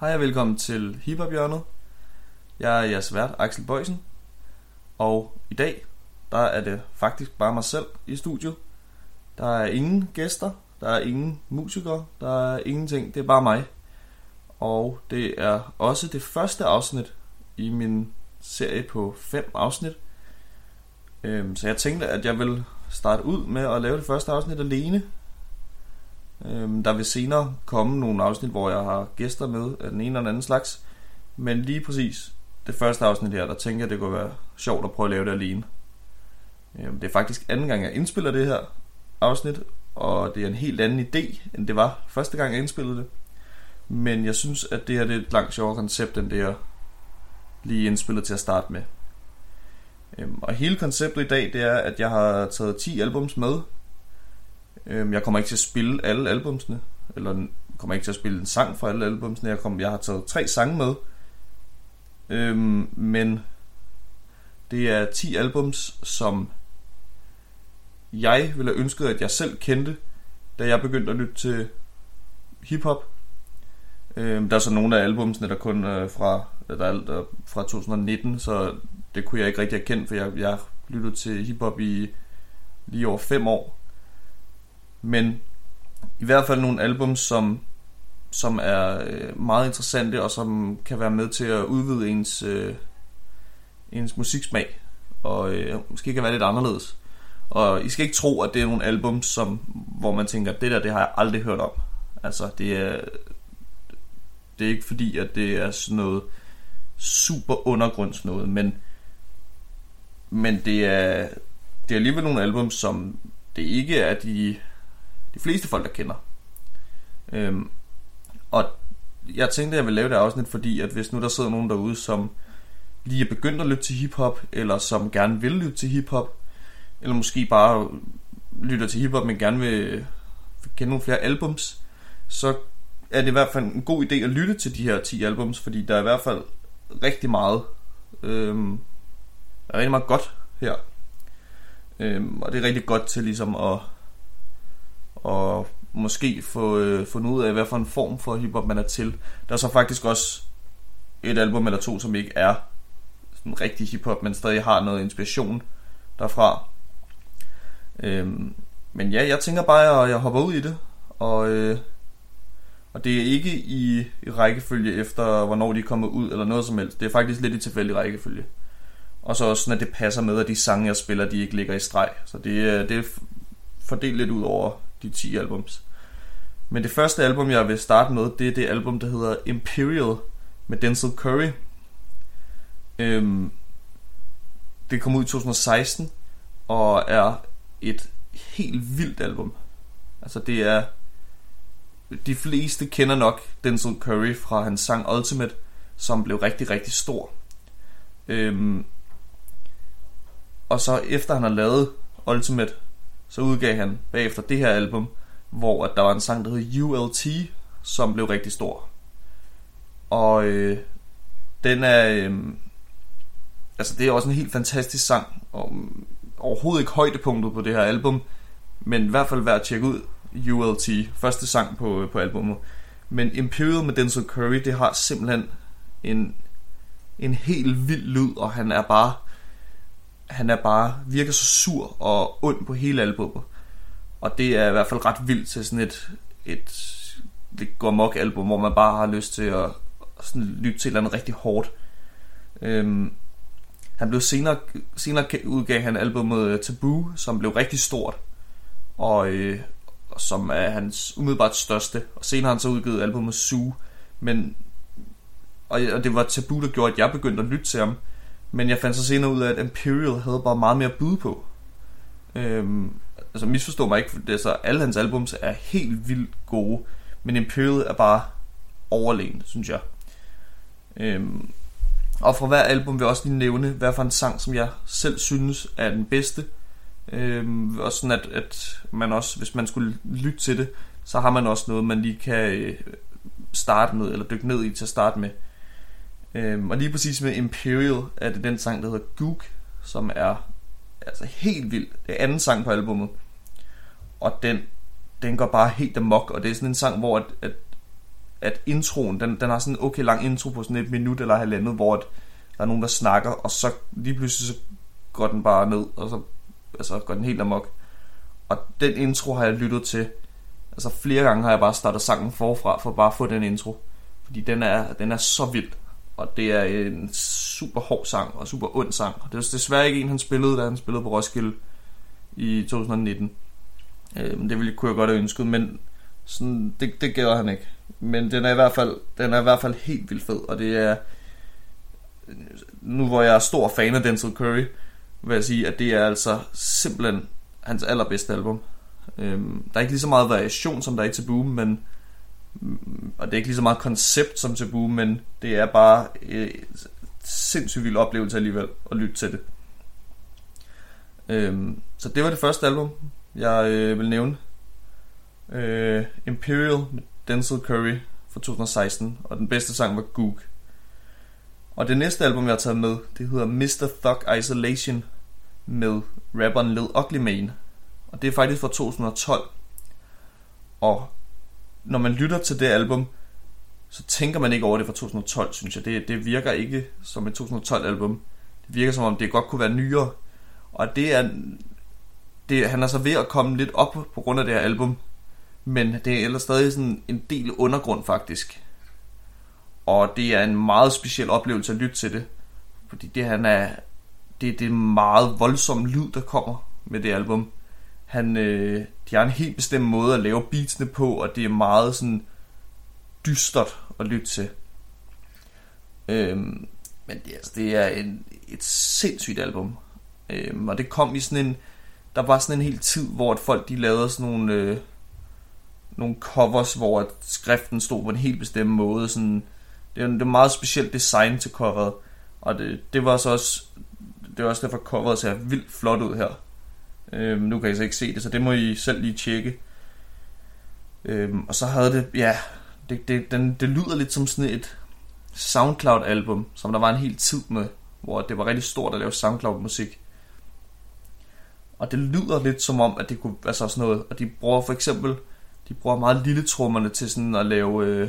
Hej og velkommen til Hiphop Hjørnet. Jeg er jeres vært, Axel Bøjsen. Og i dag, der er det faktisk bare mig selv i studiet. Der er ingen gæster, der er ingen musikere, der er ingenting. Det er bare mig. Og det er også det første afsnit i min serie på fem afsnit. Øhm, så jeg tænkte, at jeg vil starte ud med at lave det første afsnit alene. Øhm, der vil senere komme nogle afsnit, hvor jeg har gæster med af den ene eller den anden slags. Men lige præcis det første afsnit her, der tænker jeg, det kunne være sjovt at prøve at lave det alene. Øhm, det er faktisk anden gang, jeg indspiller det her afsnit, og det er en helt anden idé, end det var første gang, jeg indspillede det. Men jeg synes, at det her det er et langt sjovere koncept, end det jeg lige indspillede til at starte med. Øhm, og hele konceptet i dag, det er, at jeg har taget 10 albums med. Øhm, jeg kommer ikke til at spille alle albumsene, eller kommer ikke til at spille en sang fra alle albumsene. Jeg, kommer, jeg har taget tre sange med. Øhm, men det er 10 albums, som jeg ville have ønsket, at jeg selv kendte, da jeg begyndte at lytte til hiphop. Øhm, der er så nogle af albumsene, der kun er fra, der er, der er fra 2019, så det kunne jeg ikke rigtig have kendt, for jeg, jeg lyttede til hiphop i lige over fem år. Men i hvert fald nogle album, som, som er øh, meget interessante, og som kan være med til at udvide ens, øh, ens musiksmag, og øh, måske kan være lidt anderledes. Og I skal ikke tro, at det er nogle album, som, hvor man tænker, det der, det har jeg aldrig hørt om. Altså, det er, det er ikke fordi, at det er sådan noget super undergrunds noget, men, men det er, det er alligevel nogle album, som det ikke er de, de fleste folk, der kender. Øhm, og jeg tænkte, at jeg ville lave det afsnit, fordi at hvis nu der sidder nogen derude, som lige er begyndt at lytte til hiphop, eller som gerne vil lytte til hiphop, eller måske bare lytter til hiphop, men gerne vil kende nogle flere albums, så er det i hvert fald en god idé at lytte til de her 10 albums, fordi der er i hvert fald rigtig meget, øhm, rigtig meget godt her. Øhm, og det er rigtig godt til ligesom at, og måske få øh, fundet ud af, hvad for en form for hiphop man er til. Der er så faktisk også et album eller to, som ikke er sådan rigtig hiphop, men stadig har noget inspiration derfra. Øhm, men ja, jeg tænker bare, at jeg hopper ud i det, og, øh, og det er ikke i, i rækkefølge efter, hvornår de kommer ud, eller noget som helst. Det er faktisk lidt i tilfældig rækkefølge. Og så også, når det passer med, at de sange, jeg spiller, de ikke ligger i streg. Så det, det er fordelt lidt ud over de 10 albums. Men det første album, jeg vil starte med, det er det album, der hedder Imperial med Denzel Curry. Øhm, det kom ud i 2016 og er et helt vildt album. Altså det er de fleste kender nok Denzel Curry fra hans sang Ultimate, som blev rigtig rigtig stor. Øhm, og så efter han har lavet Ultimate, så udgav han bagefter det her album, hvor at der var en sang, der hed ULT, som blev rigtig stor. Og øh, den er... Øh, altså det er også en helt fantastisk sang, og mm, overhovedet ikke højdepunktet på det her album, men i hvert fald værd at tjekke ud ULT, første sang på, øh, på albumet. Men Imperial med Denzel Curry, det har simpelthen en, en helt vild lyd, og han er bare han er bare virker så sur og ond på hele albumet. Og det er i hvert fald ret vildt til sådan et, et det går mok album, hvor man bare har lyst til at sådan lytte til et eller andet rigtig hårdt. Øhm, han blev senere, senere udgav han albumet øh, Taboo, som blev rigtig stort, og, øh, som er hans umiddelbart største. Og senere har han så udgivet albumet Sue, men, og, og det var Taboo, der gjorde, at jeg begyndte at lytte til ham. Men jeg fandt så senere ud af, at Imperial havde bare meget mere at byde på. Øhm, altså misforstå mig ikke, for det er så, alle hans albums er helt vildt gode, men Imperial er bare overlegen, synes jeg. Øhm, og fra hver album vil jeg også lige nævne, hvad for en sang, som jeg selv synes er den bedste. Øhm, og sådan at, at man også, hvis man skulle lytte til det, så har man også noget, man lige kan øh, starte med, eller dykke ned i til at starte med. Øhm, og lige præcis med Imperial er det den sang, der hedder Gook, som er altså helt vild. Det er anden sang på albummet. Og den, den går bare helt amok, og det er sådan en sang, hvor at, at at introen, den, den har sådan en okay lang intro på sådan et minut eller halvandet, hvor at der er nogen, der snakker, og så lige pludselig så går den bare ned, og så altså, går den helt amok. Og den intro har jeg lyttet til. Altså flere gange har jeg bare startet sangen forfra, for bare at få den intro. Fordi den er, den er så vild. Og det er en super hård sang, og super ond sang. Og det er desværre ikke en, han spillede, da han spillede på Roskilde i 2019. Øh, det ville, kunne jeg godt have ønsket, men sådan, det, det gælder han ikke. Men den er, i hvert fald, den er i hvert fald helt vildt fed, og det er... Nu hvor jeg er stor fan af Denzel Curry, vil jeg sige, at det er altså simpelthen hans allerbedste album. Øhm, der er ikke lige så meget variation, som der er i Taboo, men og det er ikke lige så meget koncept som Tabu, men det er bare øh, sindssygt vild oplevelse alligevel at lytte til det. Øhm, så det var det første album, jeg øh, vil nævne. Øh, Imperial med Denzel Curry fra 2016, og den bedste sang var Goog. Og det næste album, jeg har taget med, det hedder Mr. Thug Isolation med rapperen Lil Ugly Mane. Og det er faktisk fra 2012. Og når man lytter til det album, så tænker man ikke over det fra 2012, synes jeg. Det, det virker ikke som et 2012-album. Det virker som om, det godt kunne være nyere. Og det er... Det, han er så ved at komme lidt op på grund af det her album. Men det er ellers stadig sådan en del undergrund, faktisk. Og det er en meget speciel oplevelse at lytte til det. Fordi det, han er, det, det er meget voldsom lyd, der kommer med det album. Han, øh, de har en helt bestemt måde at lave beatsene på, og det er meget sådan dystert at lytte til. Øhm, men det, altså, det er en, et sindssygt album. Øhm, og det kom i sådan en... Der var sådan en hel tid, hvor folk de lavede sådan nogle... Øh, nogle covers, hvor at skriften stod på en helt bestemt måde. Sådan, det er, det meget specielt design til coveret. Og det, det var så også det er også derfor coveret ser vildt flot ud her. Øhm, nu kan I så ikke se det, så det må I selv lige tjekke. Øhm, og så havde det, ja, det, det, den, det lyder lidt som sådan et SoundCloud-album, som der var en hel tid med, hvor det var rigtig stort at lave SoundCloud-musik. Og det lyder lidt som om, at det kunne være sådan noget, og de bruger for eksempel, de bruger meget lille trommerne til sådan at lave øh,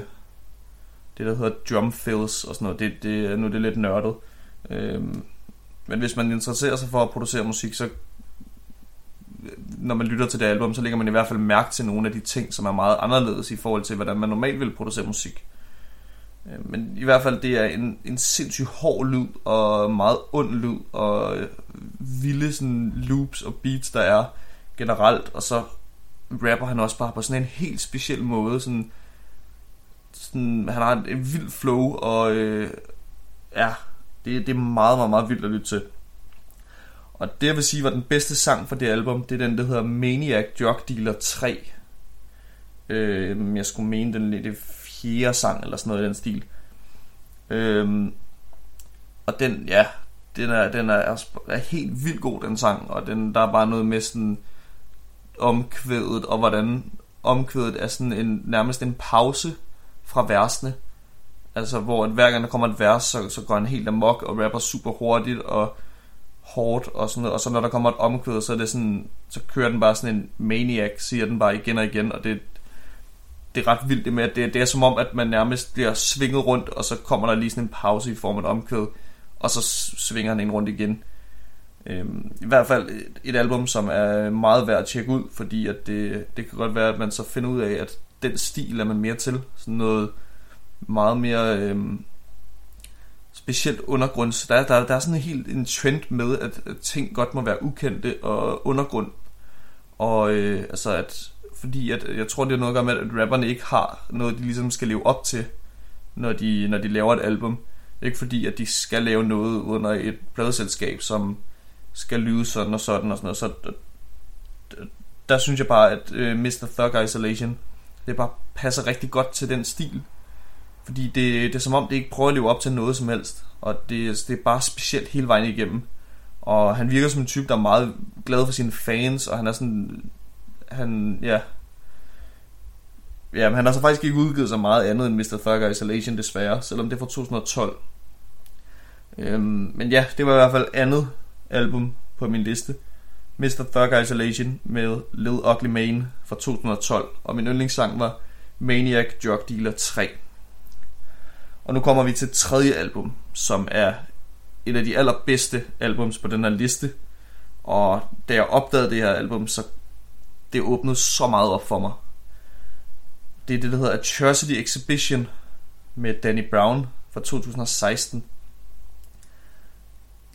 det, der hedder drum fills og sådan noget. Det, det, nu er det lidt nørdet. Øhm, men hvis man interesserer sig for at producere musik, så når man lytter til det album, så lægger man i hvert fald mærke til nogle af de ting, som er meget anderledes i forhold til, hvordan man normalt vil producere musik. Øh, men i hvert fald, det er en, en sindssygt hård lyd, og meget ond lyd, og øh, vilde sådan, loops og beats, der er generelt. Og så rapper han også bare på sådan en helt speciel måde. Sådan, sådan, han har en, en vild flow, og øh, ja, det, det er meget, meget, meget vildt at lytte til. Og det jeg vil sige var den bedste sang fra det album, det er den, der hedder Maniac Drug Dealer 3. Øh, jeg skulle mene den lidt fjerde sang, eller sådan noget i den stil. Øh, og den, ja, den er, den er, er helt vildt god, den sang, og den, der er bare noget med sådan omkvædet, og hvordan omkvædet er sådan en, nærmest en pause fra versene. Altså, hvor at hver gang der kommer et vers, så, så går han helt amok og rapper super hurtigt og hårdt og sådan noget. Og så når der kommer et omkvæd, så er det sådan, så kører den bare sådan en maniac, siger den bare igen og igen, og det, det er ret vildt det med, at det, det er som om, at man nærmest bliver svinget rundt, og så kommer der lige sådan en pause i form af et omkvæd, og så svinger han en rundt igen. Øhm, I hvert fald et, et album, som er meget værd at tjekke ud, fordi at det, det kan godt være, at man så finder ud af, at den stil er man mere til. Sådan noget meget mere øhm, specielt undergrunds. Der, der, der er sådan en helt en trend med, at, at ting godt må være ukendte og undergrund. Og øh, altså at, fordi at, jeg tror det er noget at gøre med, at rapperne ikke har noget, de ligesom skal leve op til, når de, når de laver et album. Ikke fordi, at de skal lave noget under et pladeselskab, som skal lyde sådan og sådan og sådan noget. Så der, der synes jeg bare, at øh, Mr. Thug Isolation, det bare passer rigtig godt til den stil, fordi det, det er som om, det ikke prøver at leve op til noget som helst. Og det, altså, det er bare specielt hele vejen igennem. Og han virker som en type, der er meget glad for sine fans, og han er sådan... Han, ja... Ja, men han har så faktisk ikke udgivet så meget andet end Mr. Thugger Isolation, desværre, selvom det er fra 2012. Øhm, men ja, det var i hvert fald andet album på min liste. Mr. Thugger Isolation med Lil Ugly Mane fra 2012. Og min yndlingssang var Maniac Drug Dealer 3. Og nu kommer vi til tredje album, som er et af de allerbedste albums på den her liste. Og da jeg opdagede det her album, så det åbnede så meget op for mig. Det er det, der hedder Atrocity Exhibition med Danny Brown fra 2016.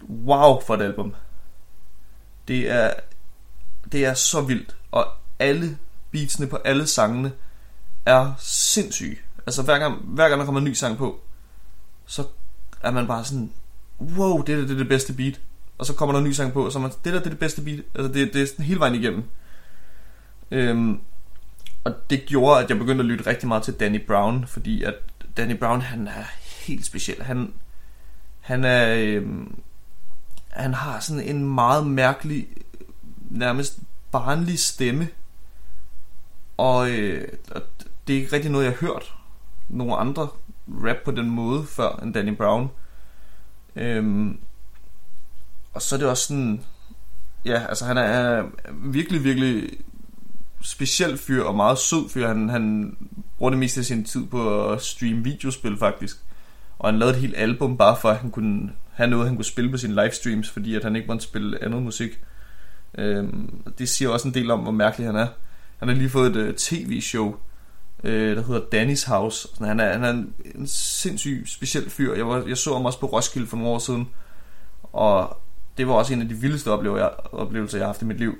Wow for et album. Det er, det er så vildt, og alle beatsene på alle sangene er sindssyge. Altså hver gang, hver gang der kommer en ny sang på, så er man bare sådan, wow, det er det, det, er det bedste beat. Og så kommer der en ny sang på, og så er man, det der det er det bedste beat. Altså det, det er sådan hele vejen igennem. Øhm, og det gjorde, at jeg begyndte at lytte rigtig meget til Danny Brown, fordi at Danny Brown, han er helt speciel. Han, han er, øhm, han har sådan en meget mærkelig, nærmest barnlig stemme. Og, øh, og det er ikke rigtig noget, jeg har hørt nogle andre rap på den måde før end Danny Brown. Øhm, og så er det også sådan, ja, altså han er virkelig, virkelig speciel fyr og meget sød fyr. Han, han bruger det meste af sin tid på at streame videospil faktisk. Og han lavede et helt album bare for at han kunne have noget, han kunne spille på sine livestreams, fordi at han ikke måtte spille andet musik. Øhm, det siger også en del om, hvor mærkelig han er. Han har lige fået et øh, tv-show, øh, der hedder Danny's House. Så han, er, han er en, en sindssyg speciel fyr. Jeg, var, jeg så ham også på Roskilde for nogle år siden, og det var også en af de vildeste oplevelser, jeg har haft i mit liv.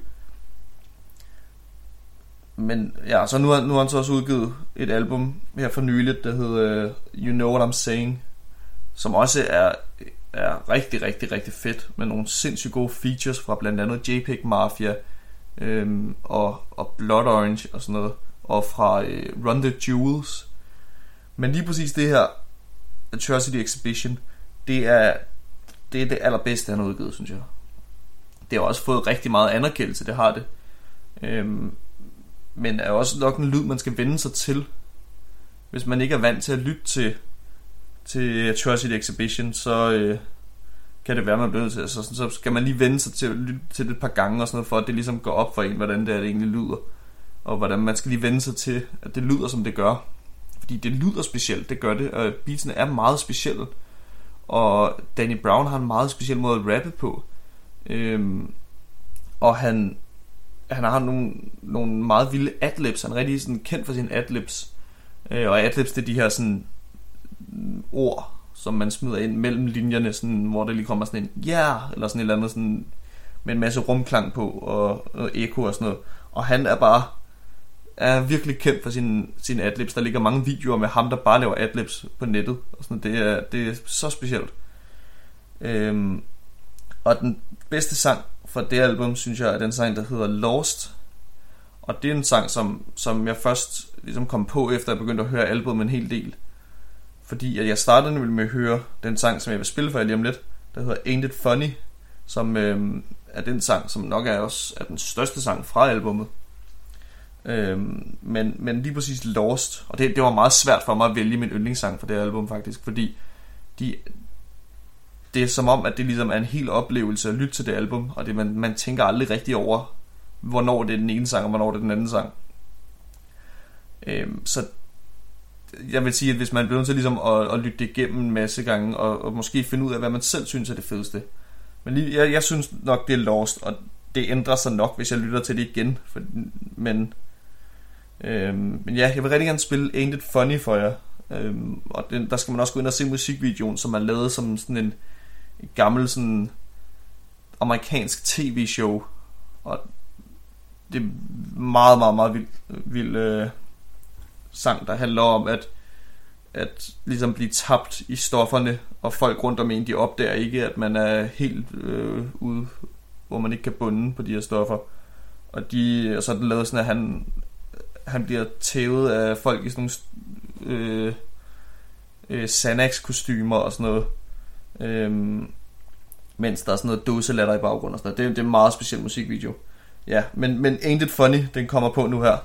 Men ja, så nu har, nu har han så også udgivet et album her for nyligt, der hedder uh, You Know What I'm Saying, som også er, er rigtig, rigtig, rigtig fedt, med nogle sindssygt gode features fra blandt andet JPEG Mafia øhm, og, og Blood Orange og sådan noget, og fra øh, Run the Jewels. Men lige præcis det her Atrocity Exhibition, det er, det er det allerbedste, han har udgivet, synes jeg. Det har også fået rigtig meget anerkendelse, det har det. Øhm, men er også nok en lyd, man skal vende sig til. Hvis man ikke er vant til at lytte til, til Atrocity Exhibition, så øh, kan det være, man bliver nødt til. Så, så skal man lige vende sig til at lytte til det et par gange, og sådan noget, for at det ligesom går op for en, hvordan det, er, det egentlig lyder. Og hvordan man skal lige vende sig til, at det lyder, som det gør. Fordi det lyder specielt, det gør det. Og beatsene er meget specielle. Og Danny Brown har en meget speciel måde at rappe på. Øhm, og han, han har nogle, nogle meget vilde adlibs. Han er rigtig sådan kendt for sine adlibs. Øh, og adlibs, det er de her sådan mm, ord, som man smider ind mellem linjerne, sådan, hvor der lige kommer sådan en ja, yeah, eller sådan et eller andet sådan, med en masse rumklang på, og og eko og sådan noget. Og han er bare er virkelig kendt for sine, sin adlibs. Der ligger mange videoer med ham, der bare laver adlibs på nettet. Og sådan, det, er, det er så specielt. Øhm, og den bedste sang fra det album, synes jeg, er den sang, der hedder Lost. Og det er en sang, som, som jeg først ligesom kom på, efter jeg begyndte at høre albumet en hel del. Fordi at jeg startede nemlig med at høre den sang, som jeg vil spille for jer lige om lidt, der hedder Ain't It Funny, som øhm, er den sang, som nok er også er den største sang fra albumet. Øhm, men, men lige præcis Lost, og det, det var meget svært for mig at vælge min yndlingssang for det album faktisk, fordi de, det er som om, at det ligesom er en hel oplevelse at lytte til det album, og det, man, man tænker aldrig rigtig over, hvornår det er den ene sang, og hvornår det er den anden sang. Øhm, så jeg vil sige, at hvis man bliver nødt til ligesom at, at lytte det igennem en masse gange, og, og måske finde ud af, hvad man selv synes er det fedeste. Men lige, jeg, jeg synes nok, det er Lost, og det ændrer sig nok, hvis jeg lytter til det igen. For, men, øhm, men ja, jeg vil rigtig gerne spille Ain't It Funny for jer. Øhm, og den, der skal man også gå ind og se musikvideoen, som er lavet som sådan en, en gammel sådan amerikansk tv-show. Og det er meget, meget, meget vild, vild øh, sang, der handler om at, at ligesom blive tabt i stofferne, og folk rundt om en, de opdager ikke, at man er helt øh, ude, hvor man ikke kan bunde på de her stoffer. Og, de, og så er det lavet sådan, at han, han bliver tævet af folk i sådan nogle øh, øh, Xanax-kostymer og sådan noget. Øh, mens der er sådan noget dåselatter i baggrunden og sådan noget. Det, det er en meget speciel musikvideo. Ja, men, men Ain't It Funny, den kommer på nu her.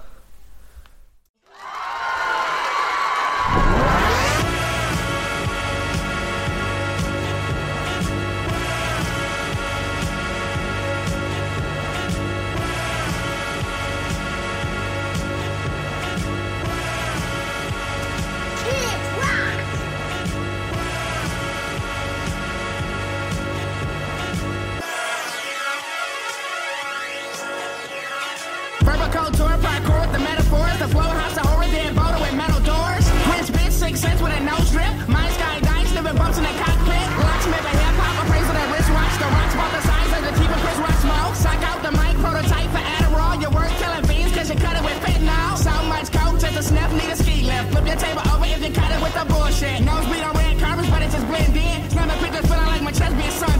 that's the bullshit. No speed on red carpets, but it just blend in. Snapping pictures feeling like my chest being sun.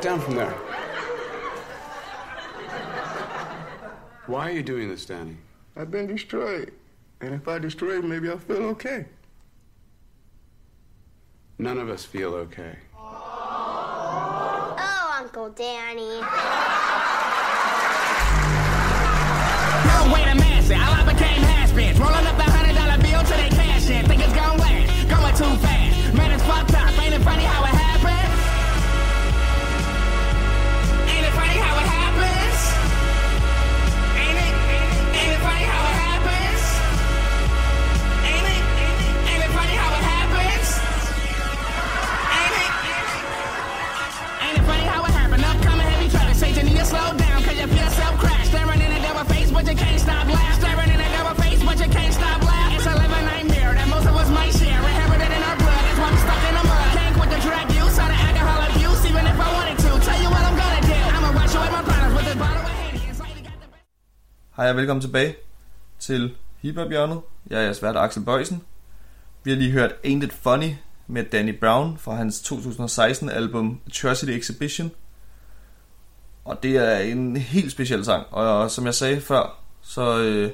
Danny, get down from there. Why are you doing this, Danny? I've been destroyed. And if I destroy maybe I'll feel okay. None of us feel okay. Oh, Uncle Danny. Hej og velkommen tilbage til Hiphop hjørnet. Jeg er jeres vært Axel Bøjsen. Vi har lige hørt Ain't It Funny med Danny Brown fra hans 2016 album Atrocity Exhibition. Og det er en helt speciel sang, og som jeg sagde før, så øh,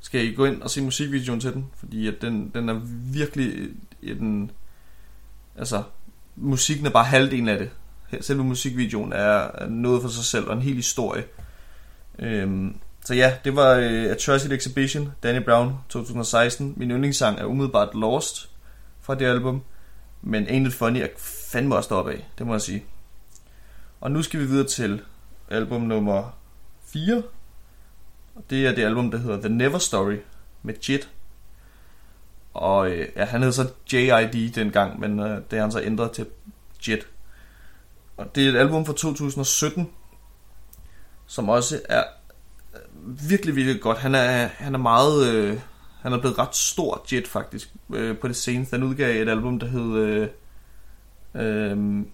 skal I gå ind og se musikvideoen til den, fordi at den, den er virkelig øh, en... Altså, musikken er bare halvdelen af det. Selve musikvideoen er, noget for sig selv, og en hel historie. Øhm, så ja, det var øh, Atrocity Exhibition, Danny Brown 2016. Min yndlingssang er umiddelbart Lost fra det album. Men Ain't It Funny er fandme også deroppe af, det må jeg sige. Og nu skal vi videre til album nummer 4. Og det er det album, der hedder The Never Story med Jit. Og øh, ja, han hed så JID dengang, men øh, det har han så ændret til Jit. Og det er et album fra 2017, som også er virkelig, virkelig godt. Han er, han er meget... Øh, han er blevet ret stor, Jet, faktisk, øh, på det seneste. Han udgav et album, der hed... Øh, øh, nu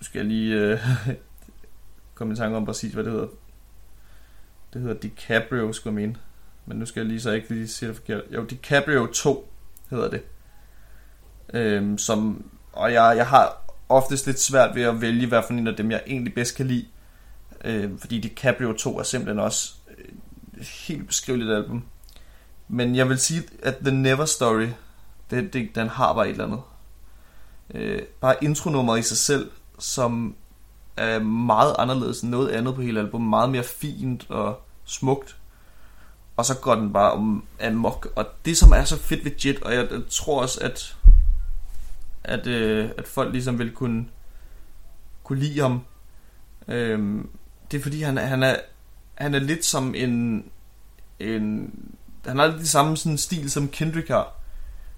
skal jeg lige øh, komme i tanke om præcis, hvad det hedder. Det hedder DiCaprio, skulle jeg mene. Men nu skal jeg lige så ikke lige sige det forkert. Jo, DiCaprio 2 hedder det. Øh, som, og jeg, jeg har oftest lidt svært ved at vælge, hvad for en af dem, jeg egentlig bedst kan lide. Øh, fordi DiCaprio 2 er simpelthen også øh, helt beskriveligt album. Men jeg vil sige, at The Never Story, det, det, den har bare et eller andet. Øh, bare intronummeret i sig selv, som er meget anderledes end noget andet på hele albumet. Meget mere fint og smukt. Og så går den bare om amok. Og det som er så fedt ved Jet, og jeg, jeg tror også, at, at, øh, at folk ligesom vil kunne, kunne lide ham. Øh, det er fordi, han, han, er, han er lidt som en, en... Han har lidt det samme sådan stil, som Kendrick har.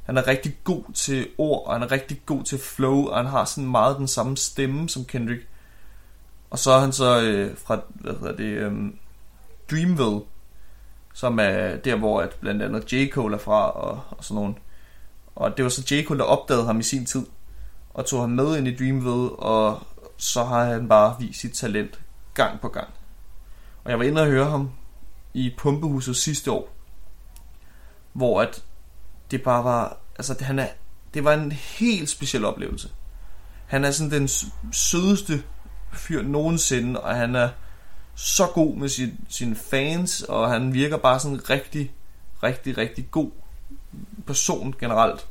Han er rigtig god til ord, og han er rigtig god til flow, og han har sådan meget den samme stemme som Kendrick. Og så er han så øh, fra, hvad hedder det, øh, Dreamville, som er der, hvor at blandt andet J. Cole er fra, og, og sådan nogen. Og det var så J. Cole, der opdagede ham i sin tid, og tog ham med ind i Dreamville, og så har han bare vist sit talent gang på gang. Og jeg var inde og høre ham i Pumpehuset sidste år, hvor at det bare var, altså det, han er, det var en helt speciel oplevelse. Han er sådan den sødeste fyr nogensinde, og han er så god med sin, sine fans, og han virker bare sådan rigtig, rigtig, rigtig god person generelt.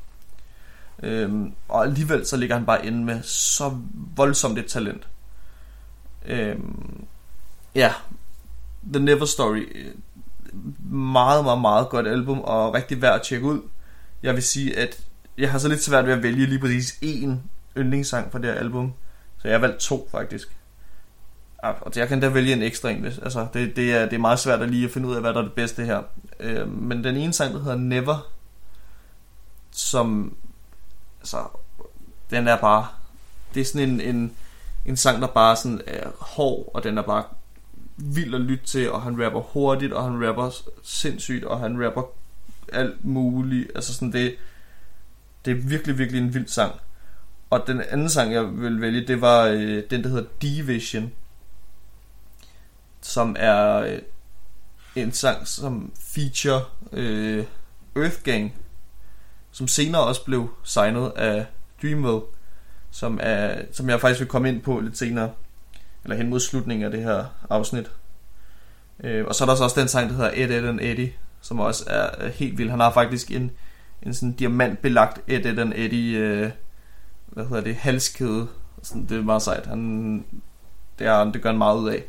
Øhm, og alligevel så ligger han bare inde med så voldsomt et talent. Øhm, ja, The Never Story. Meget, meget, meget godt album, og rigtig værd at tjekke ud. Jeg vil sige, at jeg har så lidt svært ved at vælge lige præcis én yndlingssang fra det her album. Så jeg har valgt to, faktisk. Ah, og jeg kan da vælge en ekstra en. Altså, det, det, er, det er meget svært at lige at finde ud af, hvad der er det bedste her. Øhm, men den ene sang, der hedder Never, som... Altså, den er bare... Det er sådan en, en, en sang, der bare sådan er hård, og den er bare vild at lytte til, og han rapper hurtigt, og han rapper sindssygt, og han rapper alt muligt. Altså sådan det, det er virkelig, virkelig en vild sang. Og den anden sang, jeg vil vælge, det var øh, den, der hedder Division, som er øh, en sang, som feature øh, Earth Gang, som senere også blev signet af Dreamville som, er, som jeg faktisk vil komme ind på lidt senere, eller hen mod slutningen af det her afsnit. Øh, og så er der så også den sang, der hedder Ed, Ed and Eddie, som også er helt vild. Han har faktisk en, en sådan diamantbelagt Ed, Ed and Eddie, øh, hvad hedder det, halskæde. Sådan, det er meget sejt. Han, det, er, det gør han meget ud af.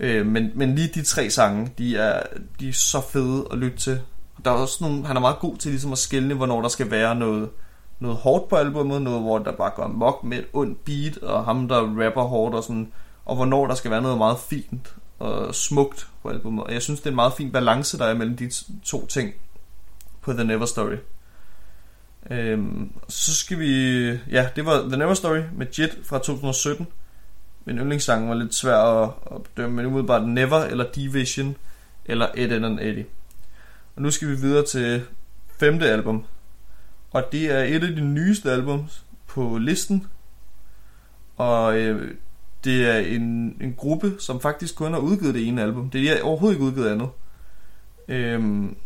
Øh, men, men lige de tre sange, de er, de er så fede at lytte til. Der er også nogle, han er meget god til ligesom at skille, hvornår der skal være noget, noget hårdt på albumet, noget hvor der bare går mok med et ondt beat, og ham der rapper hårdt og sådan, og hvornår der skal være noget meget fint og smukt på albumet. Og jeg synes, det er en meget fin balance, der er mellem de to ting på The Never Story. Øhm, så skal vi... Ja, det var The Never Story med Jet fra 2017. Min yndlingssang var lidt svær at, at bedømme, men umiddelbart Never eller Division eller Ed, Ed and Eddie. Og nu skal vi videre til femte album. Og det er et af de nyeste albums på listen. Og øh, det er en, en gruppe, som faktisk kun har udgivet det ene album. Det er overhovedet ikke udgivet andet. Øhm,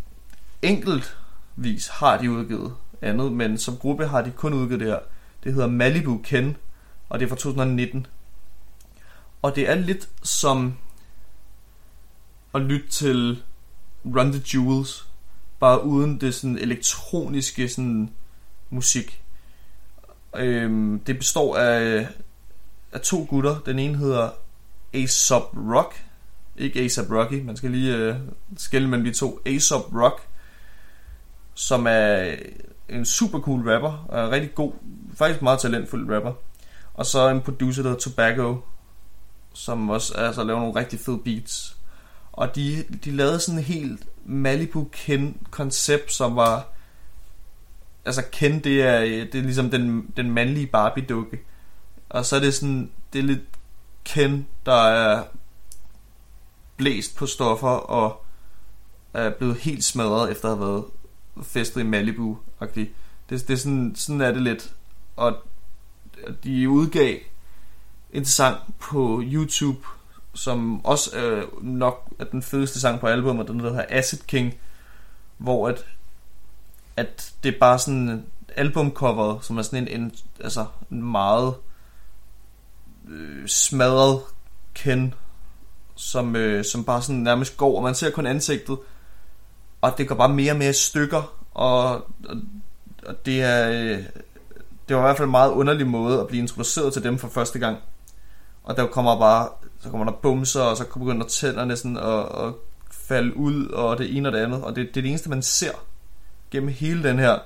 enkeltvis har de udgivet andet, men som gruppe har de kun udgivet det her. Det hedder Malibu Ken, og det er fra 2019. Og det er lidt som at lytte til Run the Jewels, bare uden det sådan elektroniske sådan musik. Øhm, det består af, af to gutter. Den ene hedder Aesop Rock. Ikke Aesop Rocky, man skal lige øh, skille mellem de to. Aesop Rock, som er en super cool rapper, og er rigtig god, faktisk meget talentfuld rapper. Og så en producer, der hedder Tobacco, som også altså, laver nogle rigtig fede beats. Og de, de lavede sådan en helt Malibu Ken koncept, som var altså Ken det er det er ligesom den den mandlige Barbie dukke. Og så er det sådan det er lidt Ken der er blæst på stoffer og er blevet helt smadret efter at have været festet i Malibu -agtig. Det, det er sådan, sådan er det lidt. Og de udgav en sang på YouTube, som også øh, nok er den fedeste sang på albumet, den der hedder Acid King, hvor at, at det er bare sådan øh, albumcoveret, albumcover, som er sådan en, en altså en meget øh, smadret Ken, som, øh, som bare sådan nærmest går, og man ser kun ansigtet, og det går bare mere og mere stykker, og, og, og det er øh, det var i hvert fald en meget underlig måde at blive introduceret til dem for første gang. Og der kommer bare, så kommer der bumser, og så begynder tænderne sådan at, at falde ud, og det ene og det andet. Og det, det er det eneste, man ser gennem hele den her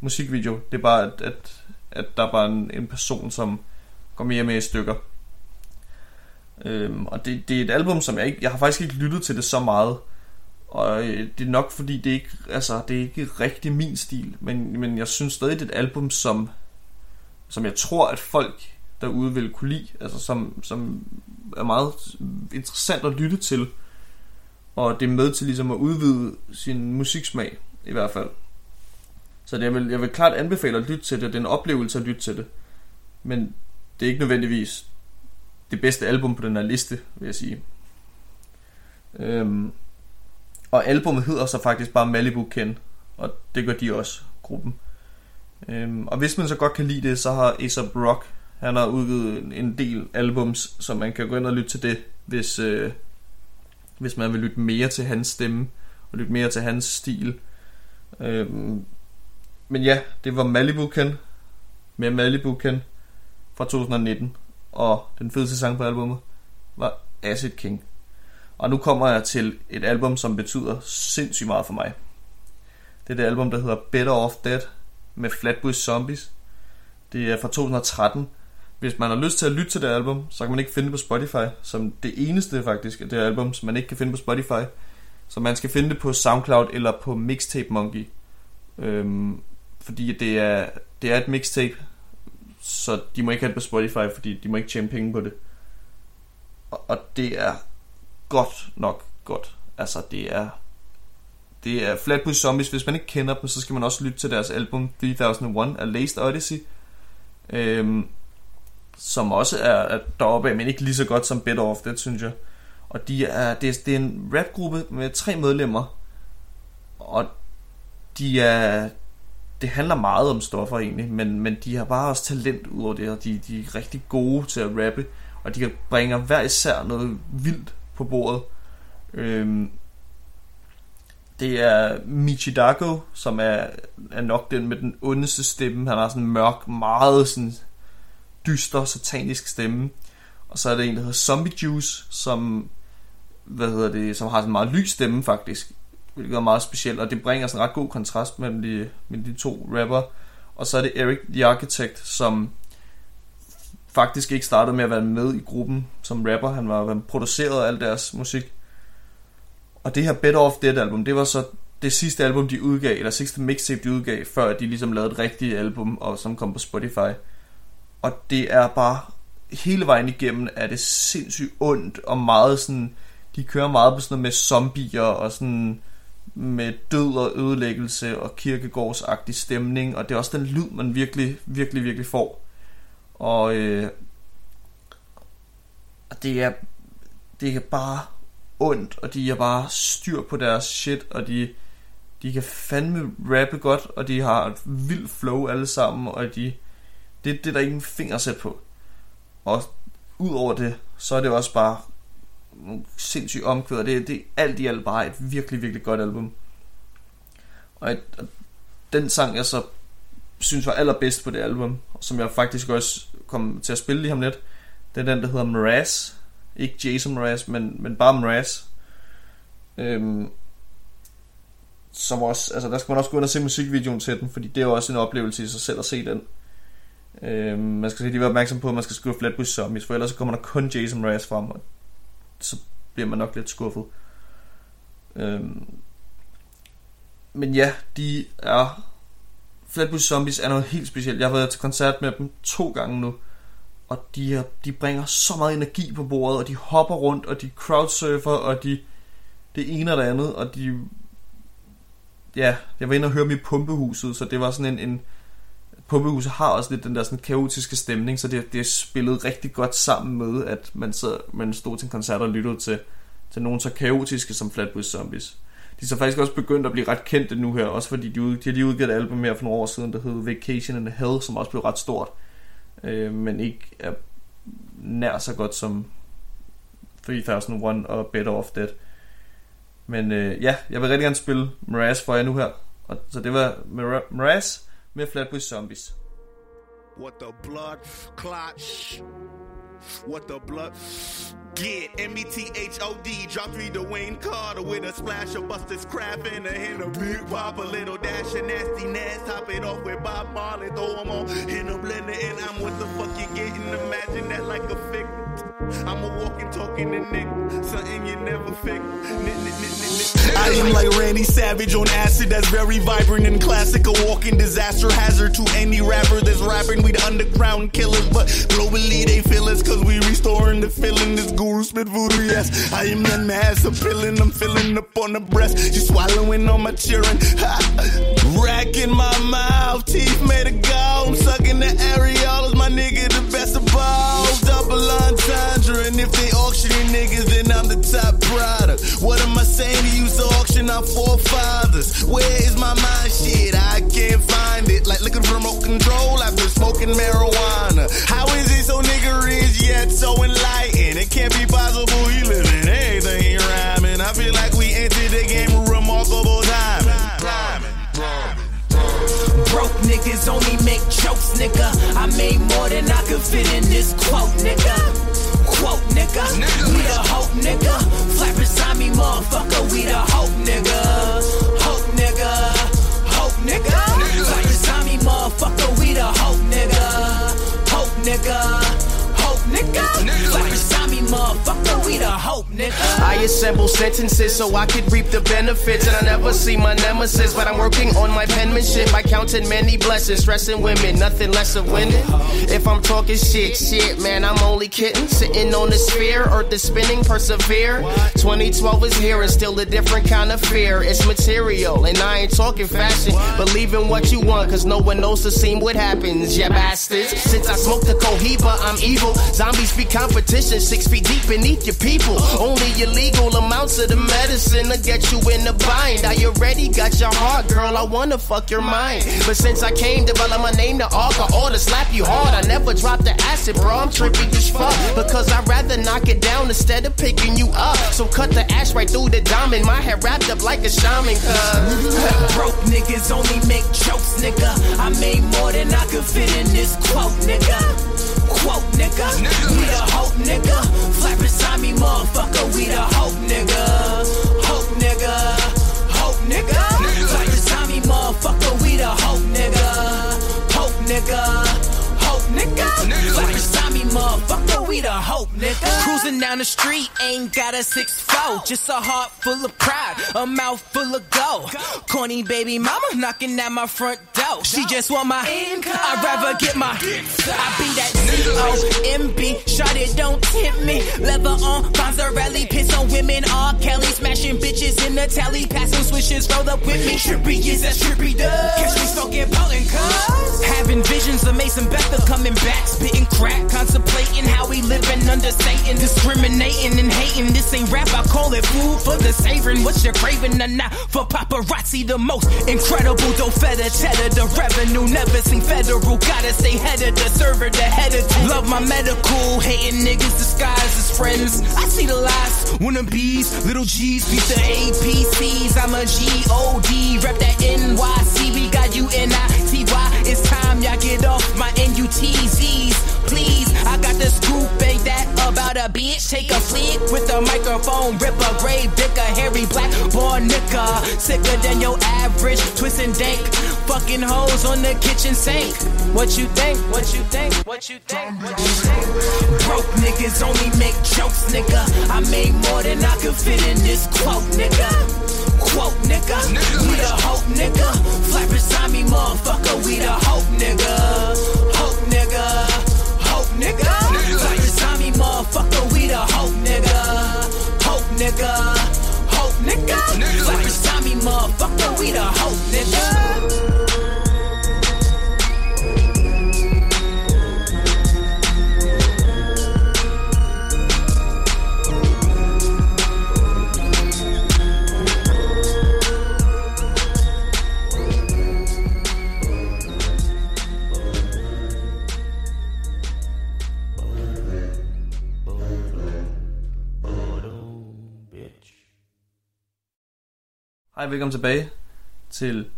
musikvideo. Det er bare, at, at, at der er bare en, en person, som går mere med i stykker. Øhm, og det, det er et album, som jeg ikke, jeg har faktisk ikke lyttet til det så meget. Og øh, det er nok fordi det ikke, altså, det er ikke rigtig min stil, men, men jeg synes stadig det er et album som som jeg tror at folk derude vil kunne lide, altså som, som er meget interessant at lytte til. Og det er med til ligesom at udvide sin musiksmag i hvert fald. Så det, jeg, vil, jeg vil klart anbefale at lytte til det. Det er en oplevelse at lytte til det. Men det er ikke nødvendigvis det bedste album på den her liste, vil jeg sige. Øhm, og albumet hedder så faktisk bare Malibu Ken, og det gør de også, gruppen. Øhm, og hvis man så godt kan lide det, så har A$AP Rock, han har udgivet en del albums, så man kan gå ind og lytte til det, hvis, øh, hvis man vil lytte mere til hans stemme, og lytte mere til hans stil. Øhm, men ja, det var Malibu Ken, med Malibu Ken fra 2019, og den fedeste sang på albumet var Acid King. Og nu kommer jeg til et album, som betyder sindssygt meget for mig. Det er det album, der hedder Better Off Dead med Flatbush Zombies. Det er fra 2013. Hvis man har lyst til at lytte til det album, så kan man ikke finde det på Spotify, som det eneste faktisk af det album, som man ikke kan finde på Spotify. Så man skal finde det på SoundCloud eller på Mixtape Monkey. Øhm, fordi det er, det er et mixtape, så de må ikke have det på Spotify, fordi de må ikke tjene penge på det. Og, og det er godt nok godt. Altså, det er det er Flatbush Zombies. Hvis man ikke kender dem, så skal man også lytte til deres album 3001 af Laced Odyssey. Øhm, som også er, deroppe af, men ikke lige så godt som Better Off, det synes jeg. Og de er, det, er, det er en rapgruppe med tre medlemmer. Og de er, det handler meget om stoffer egentlig, men, men de har bare også talent ud over det, og de, de er rigtig gode til at rappe, og de kan bringe hver især noget vildt på bordet. Øhm, det er Michidako, som er, er nok den med den ondeste stemme. Han har sådan en mørk, meget sådan dyster, satanisk stemme. Og så er det en, der hedder Zombie Juice, som, hvad hedder det, som har sådan en meget lys stemme faktisk. Hvilket er meget specielt, og det bringer sådan en ret god kontrast mellem de, mellem de to rapper. Og så er det Eric the Architect, som faktisk ikke startede med at være med i gruppen som rapper. Han var produceret af al deres musik. Og det her Better Off Dead album, det var så det sidste album, de udgav, eller sidste mixtape, de udgav, før de ligesom lavede et rigtigt album, og som kom på Spotify. Og det er bare, hele vejen igennem er det sindssygt ondt, og meget sådan, de kører meget på sådan noget med zombier, og sådan med død og ødelæggelse, og kirkegårdsagtig stemning, og det er også den lyd, man virkelig, virkelig, virkelig får. Og øh, det er, det er bare ondt, og de er bare styr på deres shit, og de, de kan fandme rappe godt, og de har et vildt flow alle sammen, og de, det, det er der ingen fingersæt på. Og udover det, så er det også bare sindssygt omkvæder. Det, det er alt i alt bare et virkelig, virkelig godt album. Og, et, og den sang, jeg så synes var allerbedst på det album, som jeg faktisk også kom til at spille lige om lidt, det er den, der hedder Mraz. Ikke Jason Mraz, men, men bare Mraz. Øhm, som også, altså der skal man også gå ind og se musikvideoen til den, fordi det er jo også en oplevelse i sig selv at se den. Øh, man skal lige være opmærksom på, at man skal skrive Flatbush Zombies, for ellers så kommer der kun Jason Mraz frem, og så bliver man nok lidt skuffet. Øh, men ja, de er... Flatbush Zombies er noget helt specielt. Jeg har været til koncert med dem to gange nu, og de, er, de bringer så meget energi på bordet, og de hopper rundt, og de crowdsurfer, og de det ene og det andet, og de ja, jeg var inde og høre dem i pumpehuset, så det var sådan en, en pumpehuset har også lidt den der sådan kaotiske stemning, så det, det er spillet rigtig godt sammen med, at man, så, man stod til en koncert og lyttede til, til nogen så kaotiske som Flatbush Zombies. De er så faktisk også begyndt at blive ret kendte nu her, også fordi de, de har lige udgivet et album her for nogle år siden, der hedder Vacation in the Hell, som også blev ret stort, øh, men ikke er nær så godt som 3001 og Better Off Dead. Men øh, ja, jeg vil rigtig gerne spille Miraz for jer nu her. Og, så det var Miraz med Flatbush Zombies. What the blood clot. What the blood. Get M-E-T-H-O-D. Drop three Dwayne Carter with a splash of Buster's crap and a hint of Big Pop. A little dash of nastiness. Top it off with Bob Marley. Throw them on in a blender and I'm what the fuck you getting. Imagine that like a figure. I'm a walking, talking to Nick. Something you never fake. I am like Randy Savage on acid that's very vibrant and classic. A walking disaster hazard to any rapper that's rapping. We the underground killers, but globally they feel us cause we restoring the feeling. This guru spit voodoo, yes. I am that mass appealing. I'm filling up on the breast. She swallowing on my cheering. Ha. Racking my mouth, teeth made of gold. I'm sucking the areolas, my nigga, the best of balls. Double entendre, and if they auctioning niggas, then I'm the top product. What am I saying to you? So auction our forefathers. Where is my mind? Shit, I can't find it. Like looking for remote control after smoking marijuana. How is it so nigga rich yet so enlightened? It can't be possible. He living everything he rhyming. I feel like we entered the game with remarkable timing. Broke niggas only make jokes, nigga. I made more than I could fit in this quote, nigga. Quote, nigga. We the hope, nigga. Flat beside me, motherfucker. We the hope, nigga. Hope, nigga. Hope, nigga. Flat beside me, motherfucker. We the hope, nigga. Hope, nigga. Motherfucker. We the hope, nigga. I assemble sentences so I could reap the benefits. And I never see my nemesis, but I'm working on my penmanship. I counting many blessings, stressing women, nothing less of winning. If I'm talking shit, shit, man, I'm only kidding. Sitting on the sphere, earth is spinning, persevere. 2012 is here and still a different kind of fear. It's material, and I ain't talking fashion. Believe in what you want, cause no one knows the scene what happens, yeah, bastards. Since I smoked the Cohiba, I'm evil. Zombies be competition, six feet deep beneath your people. Only illegal amounts of the medicine to get you in the bind. I already got your heart, girl. I wanna fuck your mind. But since I came, develop my name to alcohol to slap you hard. I never dropped the acid, bro. I'm trippy as fuck. Because I'd rather knock it down instead of picking you up. So cut the ash right through the diamond. My hair wrapped up like a shaman. Broke niggas only make jokes, nigga. I made more than I could fit in this quote, nigga. Quote, nigga. We the hope, nigga. Flap beside me, motherfucker. We the hope, nigga. Hope, nigga. Hope, nigga. Flap beside me, motherfucker. We the hope, nigga. Hope, nigga. Hope, nigga. Motherfucker. We the hope, nigga. Cruising down the street, ain't got a six four. Just a heart full of pride, a mouth full of gold. Corny baby mama knocking at my front door. She just want my income. I'd rather get my. I be that C-O-M-B. Shot it, don't tempt me. Leather on, Fonzarelli, piss on women. R. Kelly smashing bitches in the tally. Passing swishes, roll up with me. Trippy is that trippy does. Catch me smoking potent cuz. Having visions of Mason Becca coming back. Spitting crack, contemplating how we living under Satan. Discriminating and hating. This ain't rap, I call it food for the savoring. What you're craving or not? For paparazzi, the most incredible. Dough feta cheddar, the revenue. Never seen federal. Gotta stay head of the server, the head of. Love my medical. Hating niggas disguised as friends. I see the lies. Wannabes, little G's, beat the APCs. I'm a G-O-D. Rep that NYC. We got you N-I-T-Y. It's time y'all get off my N-U-T-Z's. Please, The scoop, ain't that about a bitch? Take a flick with the microphone, rip a grave, dick a hairy black boy nigga. Sicker than your average, twist and dank. Fucking hoes on the kitchen sink. What you think? What you think? What you think? What you think? Broke niggas only make jokes, nigga. I made more than I could fit in this quote, nigga. Quote, nigga. We the hope, nigga. Flap beside me, motherfucker. We the hope, nigga. Hope, nigga. Hope, nigga. Flap beside me, motherfucker. We the hope, nigga. Hope, nigga. Hope, nigga. Beside me, motherfucker. We the hope, nigga. Hej, velkommen tilbage til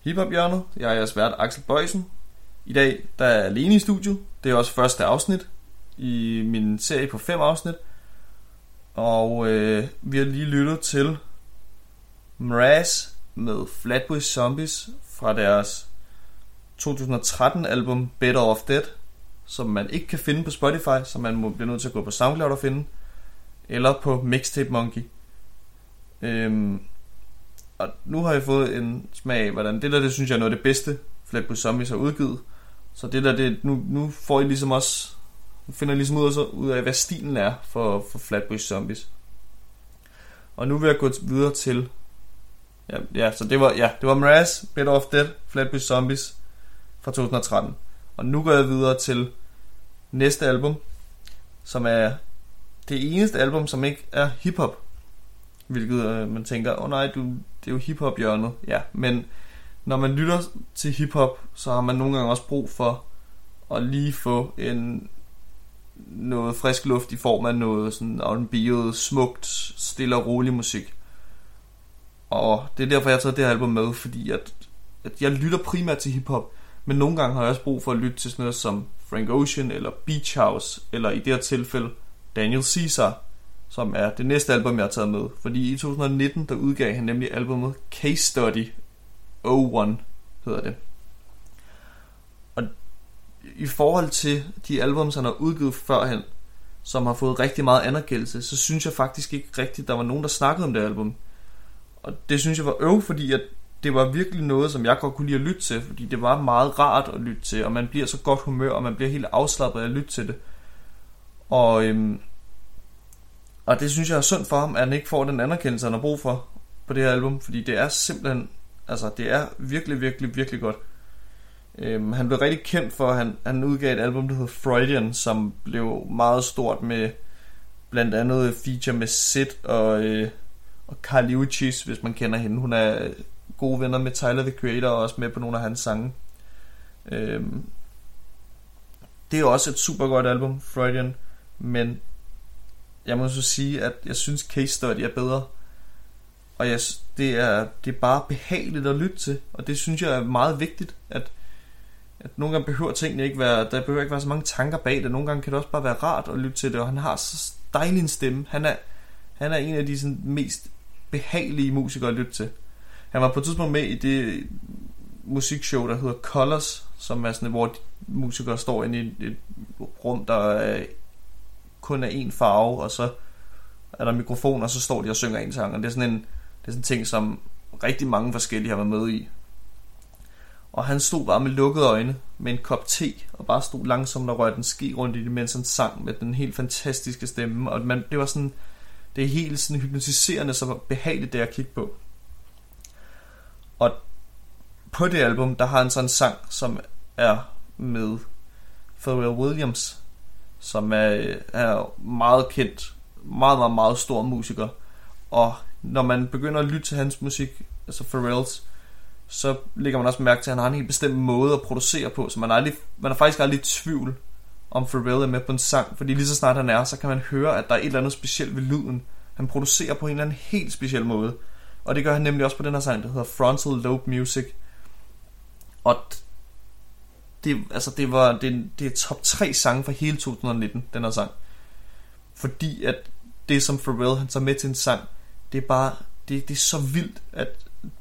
Hiphop hjørnet. Jeg er jeres vært Axel Bøjsen. I dag der er jeg alene i studiet. Det er også første afsnit i min serie på fem afsnit. Og øh, vi har lige lyttet til Mraz med Flatbush Zombies fra deres 2013 album Better Off Dead, som man ikke kan finde på Spotify, så man må blive nødt til at gå på SoundCloud og finde, eller på Mixtape Monkey. Øhm, og nu har jeg fået en smag af, hvordan det der, det synes jeg er noget af det bedste, Flatbush Zombies har udgivet. Så det der, det, nu, nu får I ligesom også, nu finder I ligesom ud af, ud af, hvad stilen er for, for Flatbush Zombies. Og nu vil jeg gå videre til, ja, ja så det var, ja, det var Mraz, Better Off Dead, Flatbush Zombies fra 2013. Og nu går jeg videre til næste album, som er det eneste album, som ikke er hiphop. Hvilket øh, man tænker, åh oh, nej, du, det er jo hiphop hjørnet. Ja, men når man lytter til hiphop, så har man nogle gange også brug for at lige få en noget frisk luft i form af noget sådan R&B'et, smukt, stille og rolig musik. Og det er derfor, jeg har taget det her album med, fordi at, at jeg lytter primært til hiphop, men nogle gange har jeg også brug for at lytte til sådan noget som Frank Ocean, eller Beach House, eller i det her tilfælde Daniel Caesar, som er det næste album, jeg har taget med. Fordi i 2019, der udgav han nemlig albumet Case Study 01, hedder det. Og i forhold til de album, han har udgivet førhen, som har fået rigtig meget anerkendelse, så synes jeg faktisk ikke rigtigt, der var nogen, der snakkede om det album. Og det synes jeg var øv, fordi at det var virkelig noget, som jeg godt kunne lide at lytte til, fordi det var meget rart at lytte til, og man bliver så godt humør, og man bliver helt afslappet af at lytte til det. Og, øhm, og det synes jeg er synd for ham, at han ikke får den anerkendelse, han har brug for på det her album, fordi det er simpelthen, altså det er virkelig, virkelig, virkelig godt. Øhm, han blev rigtig kendt for, at han, han udgav et album, der hedder Freudian, som blev meget stort med blandt andet feature med Sid og, øh, og Carly Uchis, hvis man kender hende. Hun er gode venner med Tyler, the Creator, og også med på nogle af hans sange. Øhm, det er også et super godt album, Freudian, men jeg må så sige, at jeg synes Case Study er bedre. Og jeg, det, er, det er bare behageligt at lytte til, og det synes jeg er meget vigtigt, at, at nogle gange behøver tingene ikke være, der behøver ikke være så mange tanker bag det. Nogle gange kan det også bare være rart at lytte til det, og han har så dejlig en stemme. Han er, han er en af de sådan, mest behagelige musikere at lytte til. Han var på et tidspunkt med i det musikshow, der hedder Colors, som er sådan, hvor de musikere står inde i et rum, der er kun er en farve, og så er der mikrofon, og så står de og synger en sang. Og det er sådan en, det er sådan en ting, som rigtig mange forskellige har været med i. Og han stod bare med lukkede øjne, med en kop te, og bare stod langsomt og rørte en ski rundt i det, mens han sang med den helt fantastiske stemme. Og man, det var sådan, det er helt sådan hypnotiserende, så behageligt det at kigge på. Og på det album, der har han sådan en sang, som er med Pharrell Williams, som er, er meget kendt, meget, meget, meget stor musiker. Og når man begynder at lytte til hans musik, altså Pharrells, så lægger man også mærke til, at han har en helt bestemt måde at producere på, så man er, aldrig, man er faktisk aldrig i tvivl om Pharrell er med på en sang, fordi lige så snart han er, så kan man høre, at der er et eller andet specielt ved lyden. Han producerer på en eller anden helt speciel måde. Og det gør han nemlig også på den her sang, der hedder Frontal Lobe Music. Og det, altså det var det, det er top 3 sange for hele 2019, den her sang. Fordi at det som Pharrell han tager med til en sang, det er bare det, det er så vildt, at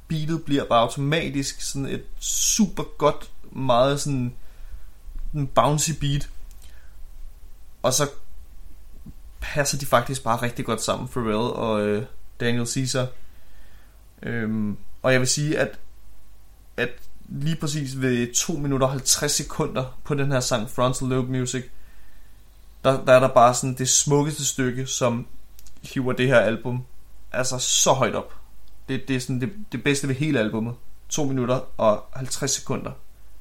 beatet bliver bare automatisk sådan et super godt, meget sådan en bouncy beat. Og så passer de faktisk bare rigtig godt sammen, Pharrell og øh, Daniel Caesar. Øhm, og jeg vil sige, at, at lige præcis ved 2 minutter og 50 sekunder på den her sang Frontal Lobe Music, der, der er der bare sådan det smukkeste stykke, som hiver det her album altså så højt op. Det, det er sådan det, det bedste ved hele albummet. 2 minutter og 50 sekunder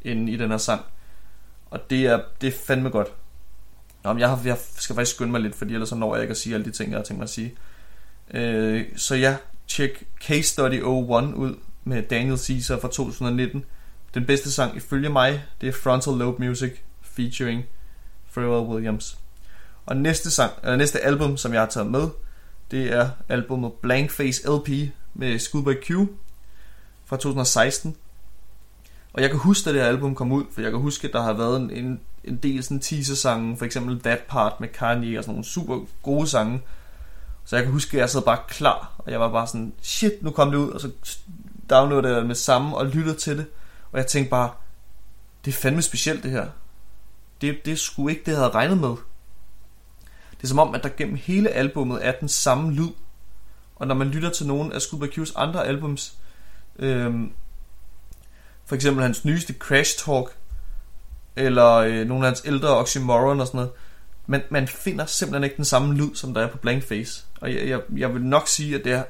inde i den her sang. Og det er, det er fandme godt. Nå, men jeg, har, jeg skal faktisk skynde mig lidt, fordi ellers så når jeg ikke at sige alle de ting, jeg har tænkt mig at sige. Øh, så ja, tjek Case Study 01 ud med Daniel Caesar fra 2019. Den bedste sang ifølge mig, det er Frontal Lobe Music featuring Pharrell Williams. Og næste sang, eller næste album, som jeg har taget med, det er albumet Blank Face LP med Schoolboy Q fra 2016. Og jeg kan huske, at det her album kom ud, for jeg kan huske, at der har været en, en, en del sådan teaser-sange, for eksempel That Part med Kanye og sådan nogle super gode sange. Så jeg kan huske, at jeg sad bare klar, og jeg var bare sådan, shit, nu kom det ud, og så downloadede jeg det med samme og lyttede til det. Og jeg tænkte bare, det er fandme specielt det her. Det, det er sgu ikke det, jeg havde regnet med. Det er som om, at der gennem hele albummet er den samme lyd. Og når man lytter til nogle af Scuba Q's andre albums, øhm, for eksempel hans nyeste Crash Talk, eller øh, nogle af hans ældre Oxymoron og sådan noget, man, man finder simpelthen ikke den samme lyd, som der er på Blank Face. Og jeg, jeg, jeg vil nok sige, at det er,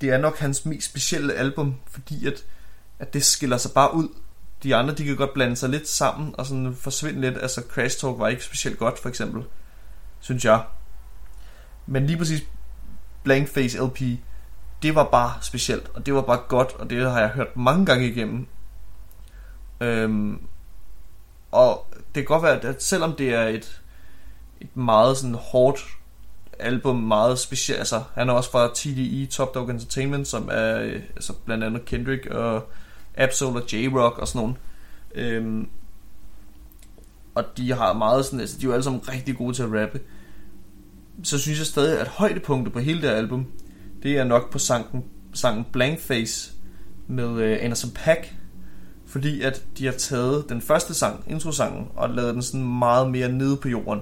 det er nok hans mest specielle album, fordi at, at det skiller sig bare ud. De andre, de kan godt blande sig lidt sammen og sådan forsvinde lidt. Altså Crash Talk var ikke specielt godt, for eksempel synes jeg. Men lige præcis Blank Face LP, det var bare specielt, og det var bare godt, og det har jeg hørt mange gange igennem. Øhm, og det kan godt være, at selvom det er et, et meget sådan hårdt album, meget specielt, altså han er også fra TDE, Top Dog Entertainment, som er øh, altså blandt andet Kendrick og Absol og J-Rock og sådan nogle. Øhm, og de har meget sådan, altså de er jo alle sammen rigtig gode til at rappe så synes jeg stadig, at højdepunktet på hele det album, det er nok på sangen, sangen Blank Face med øh, Anderson Pack, fordi at de har taget den første sang, introsangen, og lavet den sådan meget mere nede på jorden.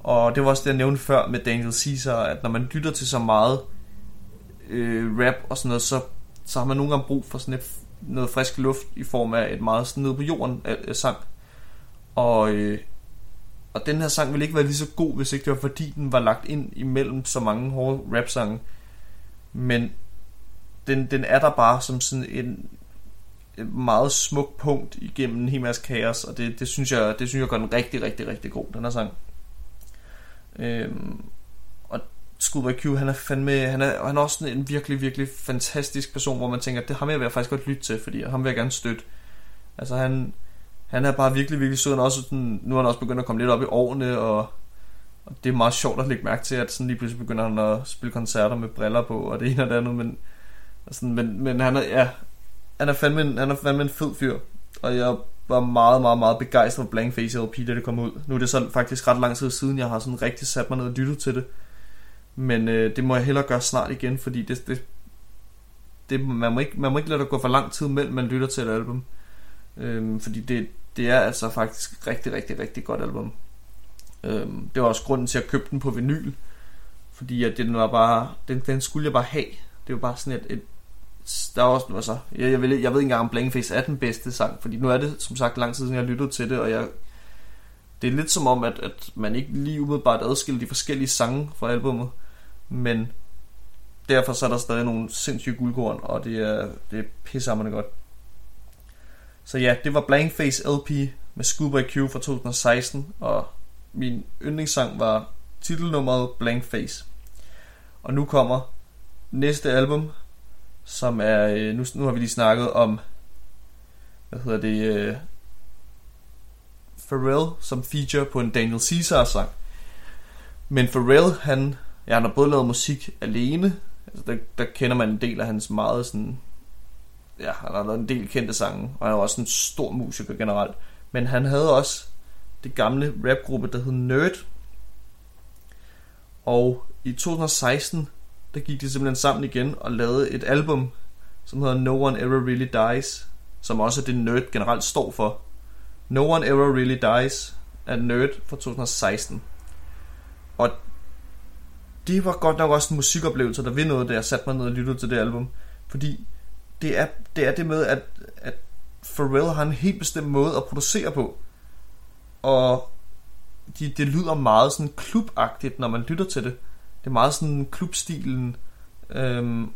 Og det var også det, jeg nævnte før med Daniel Caesar, at når man lytter til så meget øh, rap og sådan noget, så, så har man nogle gange brug for sådan et, noget frisk luft i form af et meget sådan nede på jorden øh, øh, sang. Og øh, og den her sang ville ikke være lige så god, hvis ikke det var fordi, den var lagt ind imellem så mange hårde rap-sange. Men den, den er der bare som sådan en, et meget smuk punkt igennem en masse kaos, og det, det, synes jeg, det synes jeg gør den rigtig, rigtig, rigtig god, den her sang. Øhm, Scuba Q, han er fandme, han er, han er også sådan en virkelig, virkelig fantastisk person, hvor man tænker, det ham vil jeg faktisk godt lytte til, fordi ham vil jeg gerne støtte. Altså han, han er bare virkelig, virkelig sød. Han også sådan, nu er han også begyndt at komme lidt op i årene, og, og det er meget sjovt at lægge mærke til, at sådan lige pludselig begynder han at spille koncerter med briller på, og det ene og det andet, men, altså, men, men han er, ja, han er fandme en, han er fandme en fed fyr, og jeg var meget, meget, meget begejstret for Blank Face LP, da det kom ud. Nu er det så faktisk ret lang tid siden, jeg har sådan rigtig sat mig ned og lyttet til det. Men øh, det må jeg hellere gøre snart igen, fordi det, det, det, man, må ikke, man må ikke lade det gå for lang tid mellem man lytter til et album. Øhm, fordi det, det er altså faktisk rigtig, rigtig, rigtig godt album. Øhm, det var også grunden til at købe den på vinyl. Fordi at den var bare, den, den skulle jeg bare have. Det var bare sådan et, et der var også, altså, jeg, jeg, ved, jeg ved ikke engang om Blankface er den bedste sang, fordi nu er det som sagt lang tid siden jeg har lyttet til det, og jeg, det er lidt som om, at, at man ikke lige umiddelbart adskiller de forskellige sange fra albumet, men derfor så er der stadig nogle sindssyge guldkorn, og det er, det er pissehammerende godt. Så ja, det var Blankface LP med Scuba Q fra 2016, og min yndlingssang var titelnummeret Blankface. Og nu kommer næste album, som er, øh, nu, nu har vi lige snakket om, hvad hedder det, øh, Pharrell som feature på en Daniel Caesar sang. Men Pharrell, han, ja, han har både lavet musik alene, altså der, der kender man en del af hans meget sådan, ja, han har lavet en del kendte sange, og han er også en stor musiker generelt. Men han havde også det gamle rapgruppe, der hed Nerd. Og i 2016, der gik de simpelthen sammen igen og lavede et album, som hedder No One Ever Really Dies, som også er det Nerd generelt står for. No One Ever Really Dies er Nerd fra 2016. Og det var godt nok også en musikoplevelse, der ved noget, da jeg satte mig ned og lyttede til det album. Fordi det er det, er det med, at, at Pharrell har en helt bestemt måde at producere på. Og de, det lyder meget sådan klubagtigt, når man lytter til det. Det er meget sådan klubstilen. Øhm,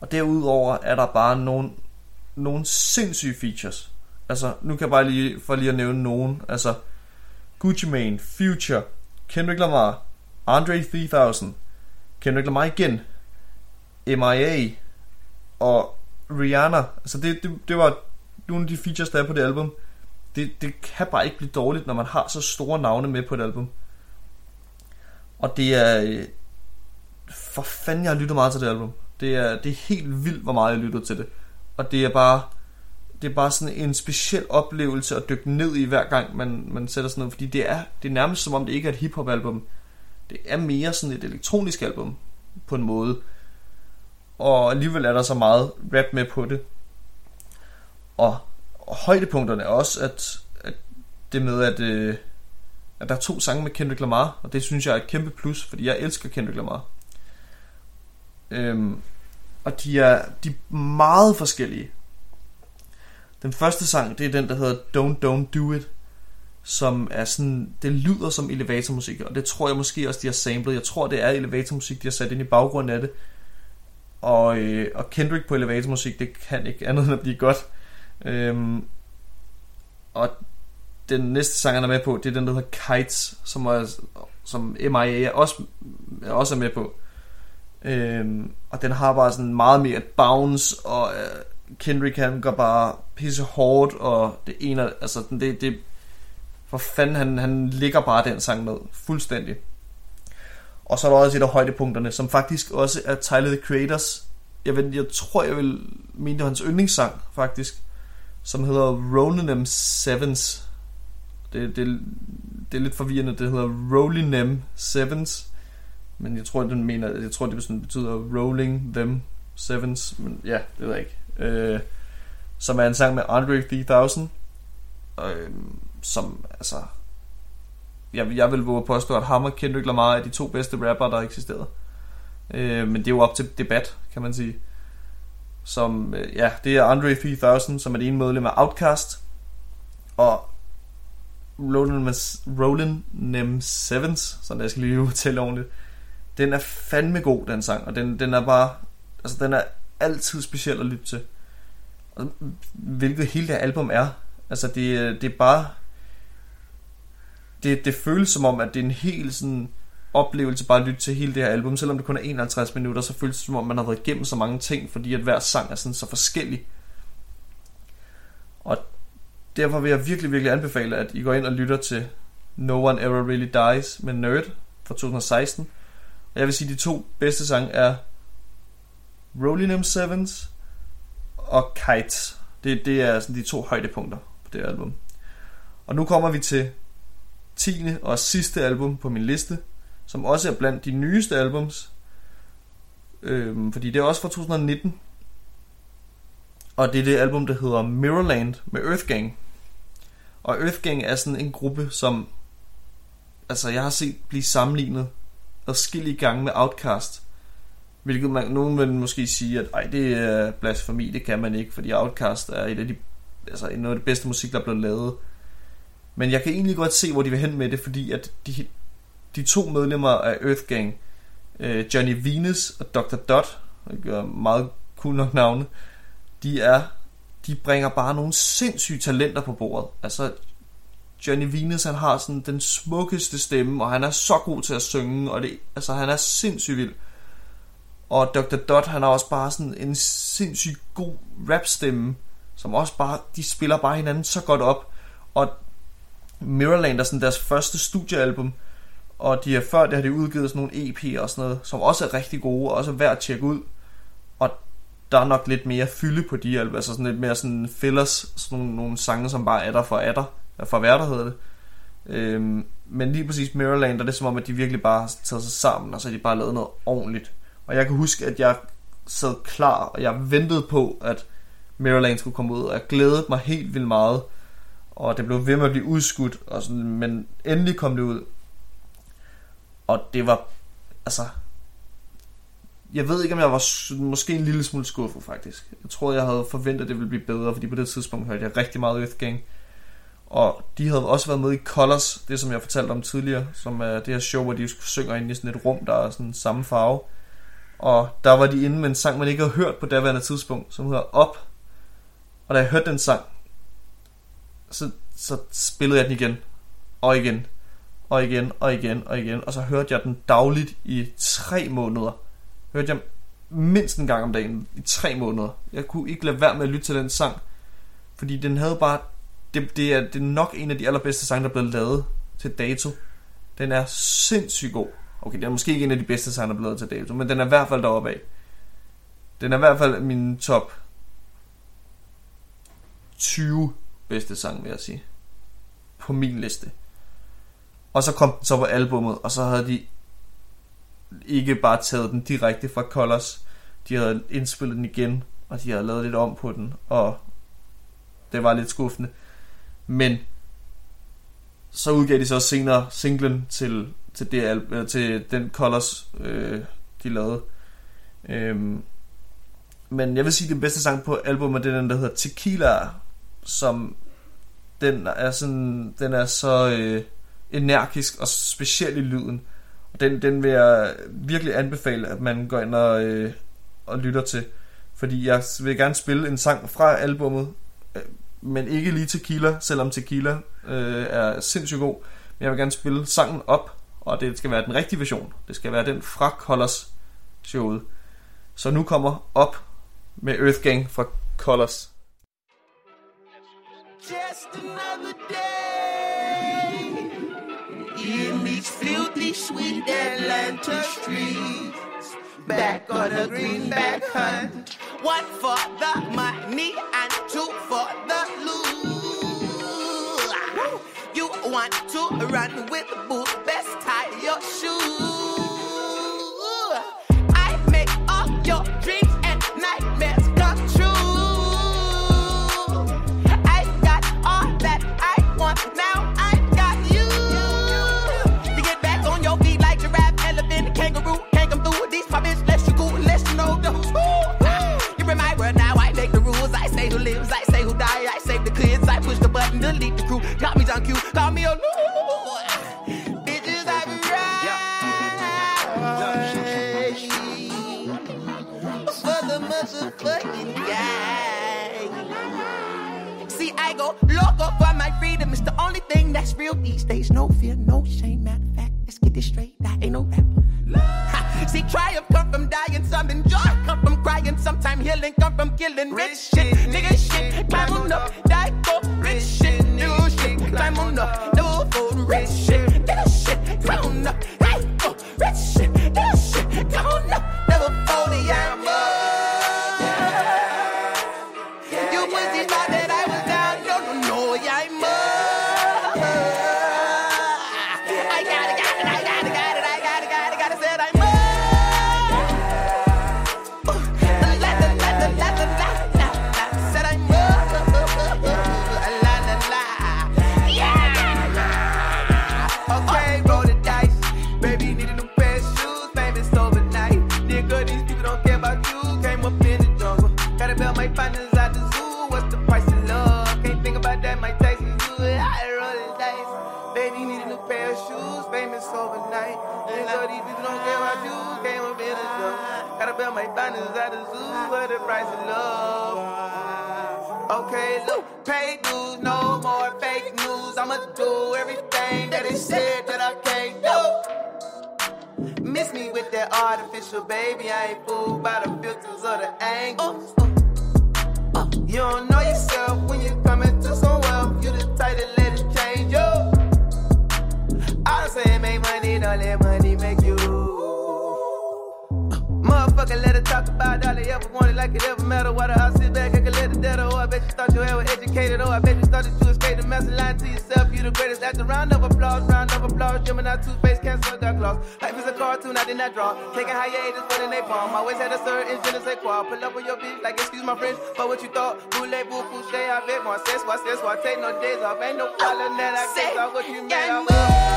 og derudover er der bare nogle, nogle sindssyge features. Altså, nu kan jeg bare lige, for lige at nævne nogen. Altså, Gucci Mane, Future, Kendrick Lamar, andre 3000, Kendrick Lamar igen, MIA og Rihanna. Altså, det, det, det var nogle af de features, der er på det album. Det, det kan bare ikke blive dårligt, når man har så store navne med på et album. Og det er... Øh, for fanden, jeg har lyttet meget til det album. Det er, det er helt vildt, hvor meget jeg lytter til det. Og det er bare... Det er bare sådan en speciel oplevelse at dykke ned i hver gang man, man sætter sådan noget. Fordi det er, det er nærmest som om det ikke er et hiphop album. Det er mere sådan et elektronisk album. På en måde. Og alligevel er der så meget rap med på det. Og, og højdepunkterne er også, at, at det med, at, øh, at der er to sange med Kendrick Lamar, og det synes jeg er et kæmpe plus, fordi jeg elsker Kendrick Lamar. Øhm, og de er, de er meget forskellige. Den første sang, det er den, der hedder Don't Don't Do It, som er sådan, det lyder som elevatormusik, og det tror jeg måske også, de har samlet. Jeg tror, det er elevatormusik, de har sat ind i baggrunden af det. Og, øh, og Kendrick på elevatormusik, det kan ikke andet end at blive godt. Øhm, og den næste sang, han er med på, det er den, der hedder Kites, som, er, som MIA også, også er med på. Øhm, og den har bare sådan meget mere bounce, og øh, Kendrick han går bare pisse hårdt, og det ene, altså det, det, for fanden, han, han ligger bare den sang med, fuldstændig. Og så er der også et af højdepunkterne, som faktisk også er Tyler the Creators. Jeg, ved, jeg tror, jeg vil mene, det var hans yndlingssang, faktisk. Som hedder Rollinem Sevens. Det, det, det er lidt forvirrende. Det hedder Rollinem Sevens. Men jeg tror, den mener, jeg tror, det sådan betyder Rolling Them Sevens. Men ja, det ved jeg ikke. Øh, som er en sang med Andre 3000. Øh, som, altså... Jeg, jeg vil våge at påstå, at ham og Kendrick Lamar er de to bedste rapper, der har eksisteret. Øh, men det er jo op til debat, kan man sige. Som, øh, ja, det er Andre 3000, som er det ene medlem af Outkast. Og Roland, Roland Nem Sevens, sådan jeg skal lige udtale ordentligt. Den er fandme god, den sang, og den, den er bare, altså den er altid speciel at lytte til. Og, hvilket hele det album er. Altså det, øh, det er bare, det, det føles som om, at det er en helt sådan oplevelse bare at lytte til hele det her album. Selvom det kun er 51 minutter, så føles det som om, man har været igennem så mange ting, fordi at hver sang er sådan så forskellig. Og derfor vil jeg virkelig, virkelig anbefale, at I går ind og lytter til No One Ever Really Dies med Nerd fra 2016. Og jeg vil sige, at de to bedste sange er Rolling M7's og Kites. Det, det er sådan de to højdepunkter på det album. Og nu kommer vi til 10. og sidste album på min liste, som også er blandt de nyeste albums. Øhm, fordi det er også fra 2019. Og det er det album, der hedder Mirrorland med Earthgang. Og Earthgang er sådan en gruppe, som altså jeg har set blive sammenlignet adskillige gange med Outcast. Hvilket man, nogen vil måske sige, at ej, det er blasfemi, det kan man ikke, fordi Outcast er et af de, altså noget af det bedste musik, der er blevet lavet. Men jeg kan egentlig godt se, hvor de vil hen med det, fordi at de, de to medlemmer af Earth Gang, øh, Johnny Venus og Dr. Dot, er meget cool nok navne, de er de bringer bare nogle sindssyge talenter på bordet. Altså Johnny Venus, han har sådan den smukkeste stemme, og han er så god til at synge, og det, altså han er sindssygt vild. Og Dr. Dot, han har også bare sådan en sindssygt god rapstemme, som også bare, de spiller bare hinanden så godt op. Og Mirrorland er sådan deres første studiealbum, og de har før det har de udgivet sådan nogle EP og sådan noget, som også er rigtig gode, og også er værd at tjekke ud. Og der er nok lidt mere fylde på de album, altså sådan lidt mere sådan fillers, sådan nogle, nogle sange, som bare er der for er der, for hvad der hedder det. Øhm, men lige præcis Mirrorland, der er det som om, at de virkelig bare har taget sig sammen, og så har de bare lavet noget ordentligt. Og jeg kan huske, at jeg sad klar, og jeg ventede på, at Mirrorland skulle komme ud, og jeg glædede mig helt vildt meget. Og det blev ved med at blive udskudt, og sådan, men endelig kom det ud. Og det var, altså, jeg ved ikke, om jeg var måske en lille smule skuffet faktisk. Jeg tror, jeg havde forventet, at det ville blive bedre, fordi på det tidspunkt hørte jeg rigtig meget Earth Gang. Og de havde også været med i Colors, det som jeg fortalte om tidligere, som er det her show, hvor de synger ind i sådan et rum, der er sådan samme farve. Og der var de inde med en sang, man ikke havde hørt på daværende tidspunkt, som hedder Op. Og da jeg hørte den sang, så, så spillede jeg den igen, og igen, og igen, og igen, og igen. Og så hørte jeg den dagligt i tre måneder. Hørte jeg mindst en gang om dagen i tre måneder. Jeg kunne ikke lade være med at lytte til den sang, fordi den havde bare det, det, er, det er nok en af de allerbedste sange, der er blevet lavet til dato. Den er sindssygt god. Okay, den er måske ikke en af de bedste sange, der er blevet lavet til dato, men den er i hvert fald deroppe af. Den er i hvert fald min top 20 bedste sang, vil jeg sige. På min liste. Og så kom den så på albummet, og så havde de ikke bare taget den direkte fra Colors. De havde indspillet den igen, og de havde lavet lidt om på den, og det var lidt skuffende. Men så udgav de så også senere singlen til, til, det, øh, til den Colors, øh, de lavede. Øhm, men jeg vil sige, at den bedste sang på albumet er den, der hedder Tequila, som den er sådan, den er så øh, energisk og speciel i lyden. Og den, den vil jeg virkelig anbefale, at man går ind og, øh, og lytter til. Fordi jeg vil gerne spille en sang fra albummet, øh, men ikke lige Tequila, selvom Tequila øh, er sindssygt god. Men jeg vil gerne spille sangen op, og det skal være den rigtige version. Det skal være den fra Colors showet. Så nu kommer op med Earth Gang fra Colors. Just another day in these filthy sweet Atlanta streets. Back on a greenback hunt. One for the money and two for the loot. You want to run with the boot, best tie your shoes. Crew. Got me on cue. Call me a loo. Bitches, I ride for the motherfucking gang. See, I go loco for my freedom. It's the only thing that's real these days. No fear, no shame. Matter of fact, let's get this straight, That ain't no rap. See, triumph come from dying, some enjoy come from crying, sometime healing come from killing. Rich shit, nigga shit, climb up, die I ain't fooled by the filters or the angles. Uh, you don't know yourself when you come into some wealth. You the type that let it change you. All I'm saying, make money, don't let money make you. Motherfucker, let her talk about all they ever wanted like it ever matter. Why the I sit back and can let it dead? Oh, I bet you thought you ever educated. Oh, I bet you thought that you escaped the mess and lying to yourself. You the greatest. That's a round of applause, round of applause. Gemini, two-face, cancer, got claws. Life is a cartoon, I did not draw. Taking hiatus, but in they palm. Always had a certain je ne sais quoi. Pull up with your bitch, like, excuse my French, but what you thought? Voulez-vous coucher avec moi? C'est quoi, c'est quoi? Take no days off. Ain't no problem that I can't talk what you made of. You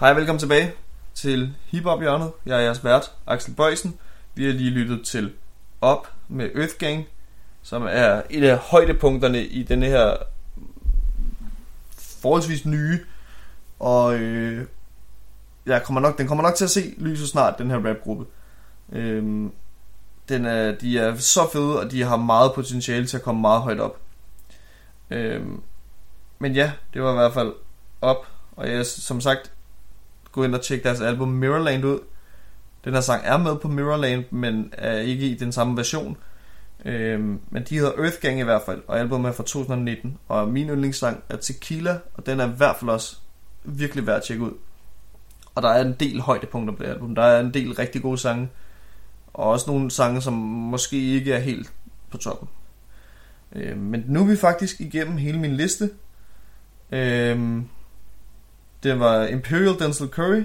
Hej, velkommen tilbage til Hip-Hop hjørnet. Jeg er jeres vært, Axel Bøjsen. Vi har lige lyttet til Op med Earth Gang, som er et af højdepunkterne i denne her forholdsvis nye, og øh, jeg kommer nok, den kommer nok til at se lyset snart, den her rapgruppe. Øh, den er, de er så fede, og de har meget potentiale til at komme meget højt op. Øh, men ja, det var i hvert fald op, og jeg som sagt gå ind og tjekke deres album Mirrorland ud. Den her sang er med på Mirrorland, men er ikke i den samme version. Øhm, men de hedder Earth Gang i hvert fald, og albumet er fra 2019. Og min yndlingssang er Tequila, og den er i hvert fald også virkelig værd at tjekke ud. Og der er en del højdepunkter på det album. Der er en del rigtig gode sange, og også nogle sange, som måske ikke er helt på toppen. Øhm, men nu er vi faktisk igennem hele min liste. Øhm, det var Imperial Denzel Curry,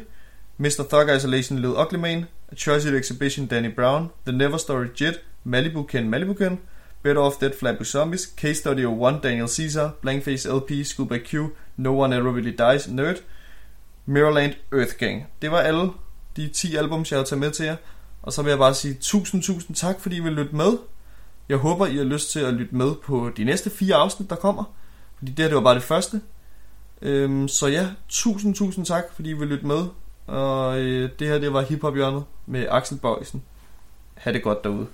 Mr. Thug Isolation Lil Ugly Man, Atrocity Exhibition Danny Brown, The Never Story Jet, Malibu Ken Malibu Ken, Better Off Dead Flatbush Zombies, Case Study 1 Daniel Caesar, Blankface LP, Schoolback Q, No One Ever Really Dies, Nerd, Mirrorland, Earth Gang. Det var alle de 10 albums, jeg har taget med til jer. Og så vil jeg bare sige tusind, tusind tak, fordi I vil lytte med. Jeg håber, I har lyst til at lytte med på de næste fire afsnit, der kommer. Fordi det her, det var bare det første. Øhm, så ja, tusind, tusind tak, fordi I vil lytte med. Og øh, det her, det var Hip Hop Hjørnet med Axel Bøjsen. Ha' det godt derude.